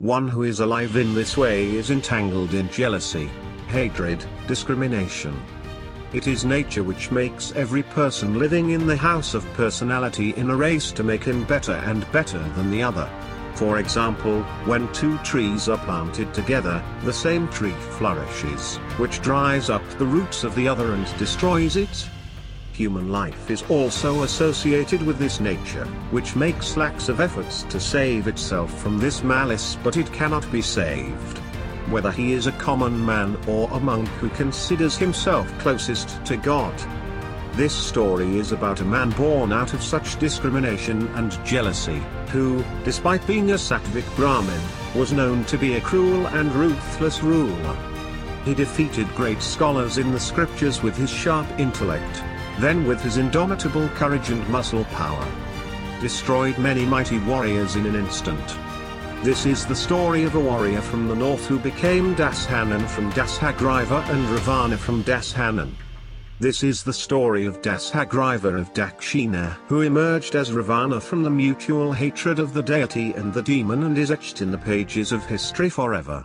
One who is alive in this way is entangled in jealousy, hatred, discrimination. It is nature which makes every person living in the house of personality in a race to make him better and better than the other. For example, when two trees are planted together, the same tree flourishes, which dries up the roots of the other and destroys it. Human life is also associated with this nature, which makes lax of efforts to save itself from this malice but it cannot be saved. Whether he is a common man or a monk who considers himself closest to God. This story is about a man born out of such discrimination and jealousy, who, despite being a Sattvic Brahmin, was known to be a cruel and ruthless ruler. He defeated great scholars in the scriptures with his sharp intellect, then with his indomitable courage and muscle power. Destroyed many mighty warriors in an instant. This is the story of a warrior from the north who became Dashanan from Dashagriva and Ravana from Dashanan. This is the story of Dashagriva of Dakshina who emerged as Ravana from the mutual hatred of the deity and the demon and is etched in the pages of history forever.